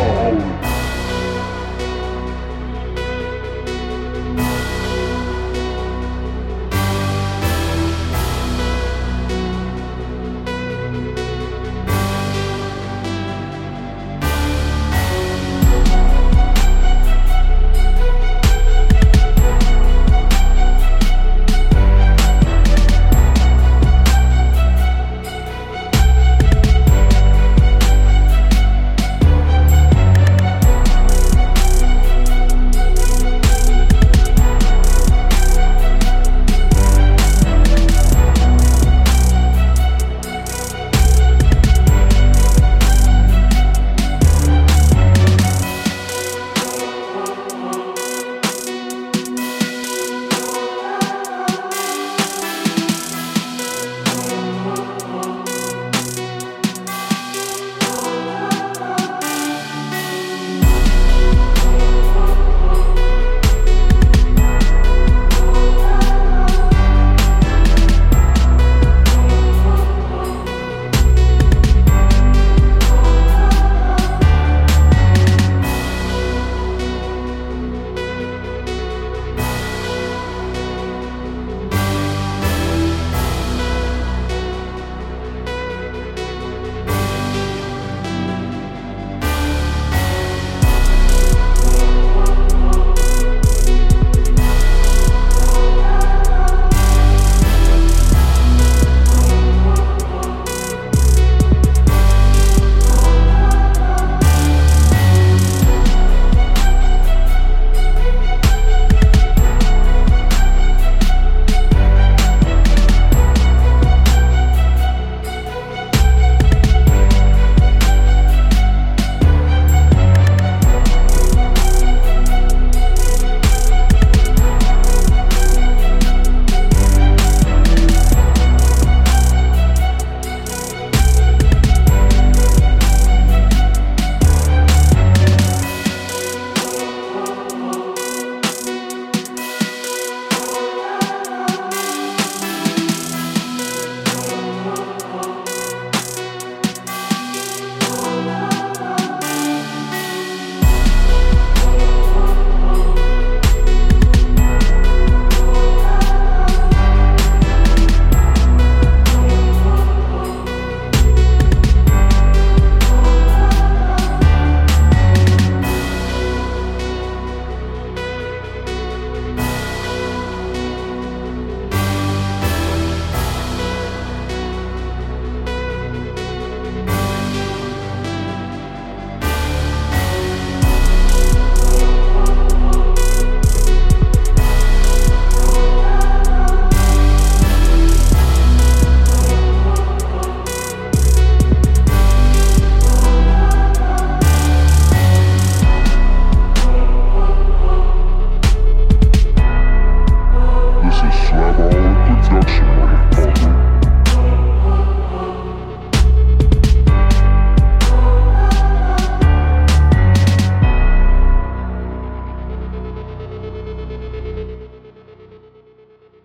Hall.